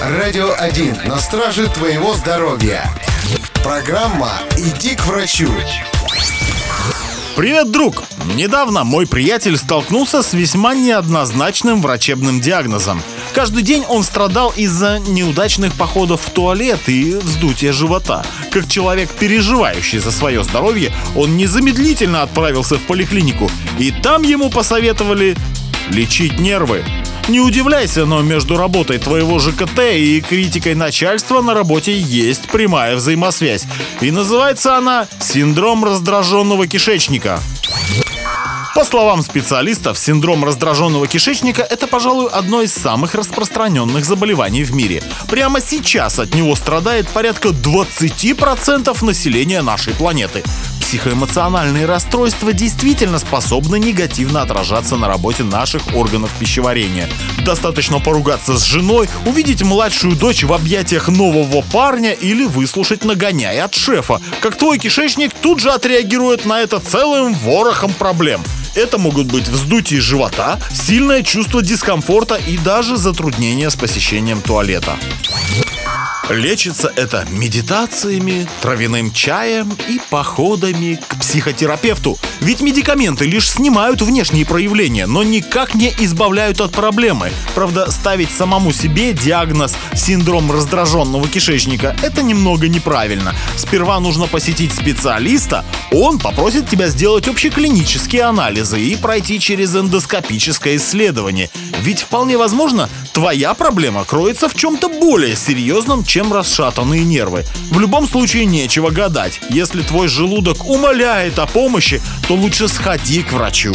Радио 1 на страже твоего здоровья. Программа «Иди к врачу». Привет, друг! Недавно мой приятель столкнулся с весьма неоднозначным врачебным диагнозом. Каждый день он страдал из-за неудачных походов в туалет и вздутия живота. Как человек, переживающий за свое здоровье, он незамедлительно отправился в поликлинику, и там ему посоветовали лечить нервы. Не удивляйся, но между работой твоего ЖКТ и критикой начальства на работе есть прямая взаимосвязь. И называется она синдром раздраженного кишечника. По словам специалистов, синдром раздраженного кишечника – это, пожалуй, одно из самых распространенных заболеваний в мире. Прямо сейчас от него страдает порядка 20% населения нашей планеты. Психоэмоциональные расстройства действительно способны негативно отражаться на работе наших органов пищеварения. Достаточно поругаться с женой, увидеть младшую дочь в объятиях нового парня или выслушать нагоняй от шефа, как твой кишечник тут же отреагирует на это целым ворохом проблем. Это могут быть вздутие живота, сильное чувство дискомфорта и даже затруднения с посещением туалета. Лечится это медитациями, травяным чаем и походами к психотерапевту. Ведь медикаменты лишь снимают внешние проявления, но никак не избавляют от проблемы. Правда, ставить самому себе диагноз синдром раздраженного кишечника – это немного неправильно. Сперва нужно посетить специалиста, он попросит тебя сделать общеклинические анализы и пройти через эндоскопическое исследование. Ведь вполне возможно, твоя проблема кроется в чем-то более серьезном, чем расшатанные нервы. В любом случае нечего гадать. Если твой желудок умоляет о помощи, то лучше сходи к врачу.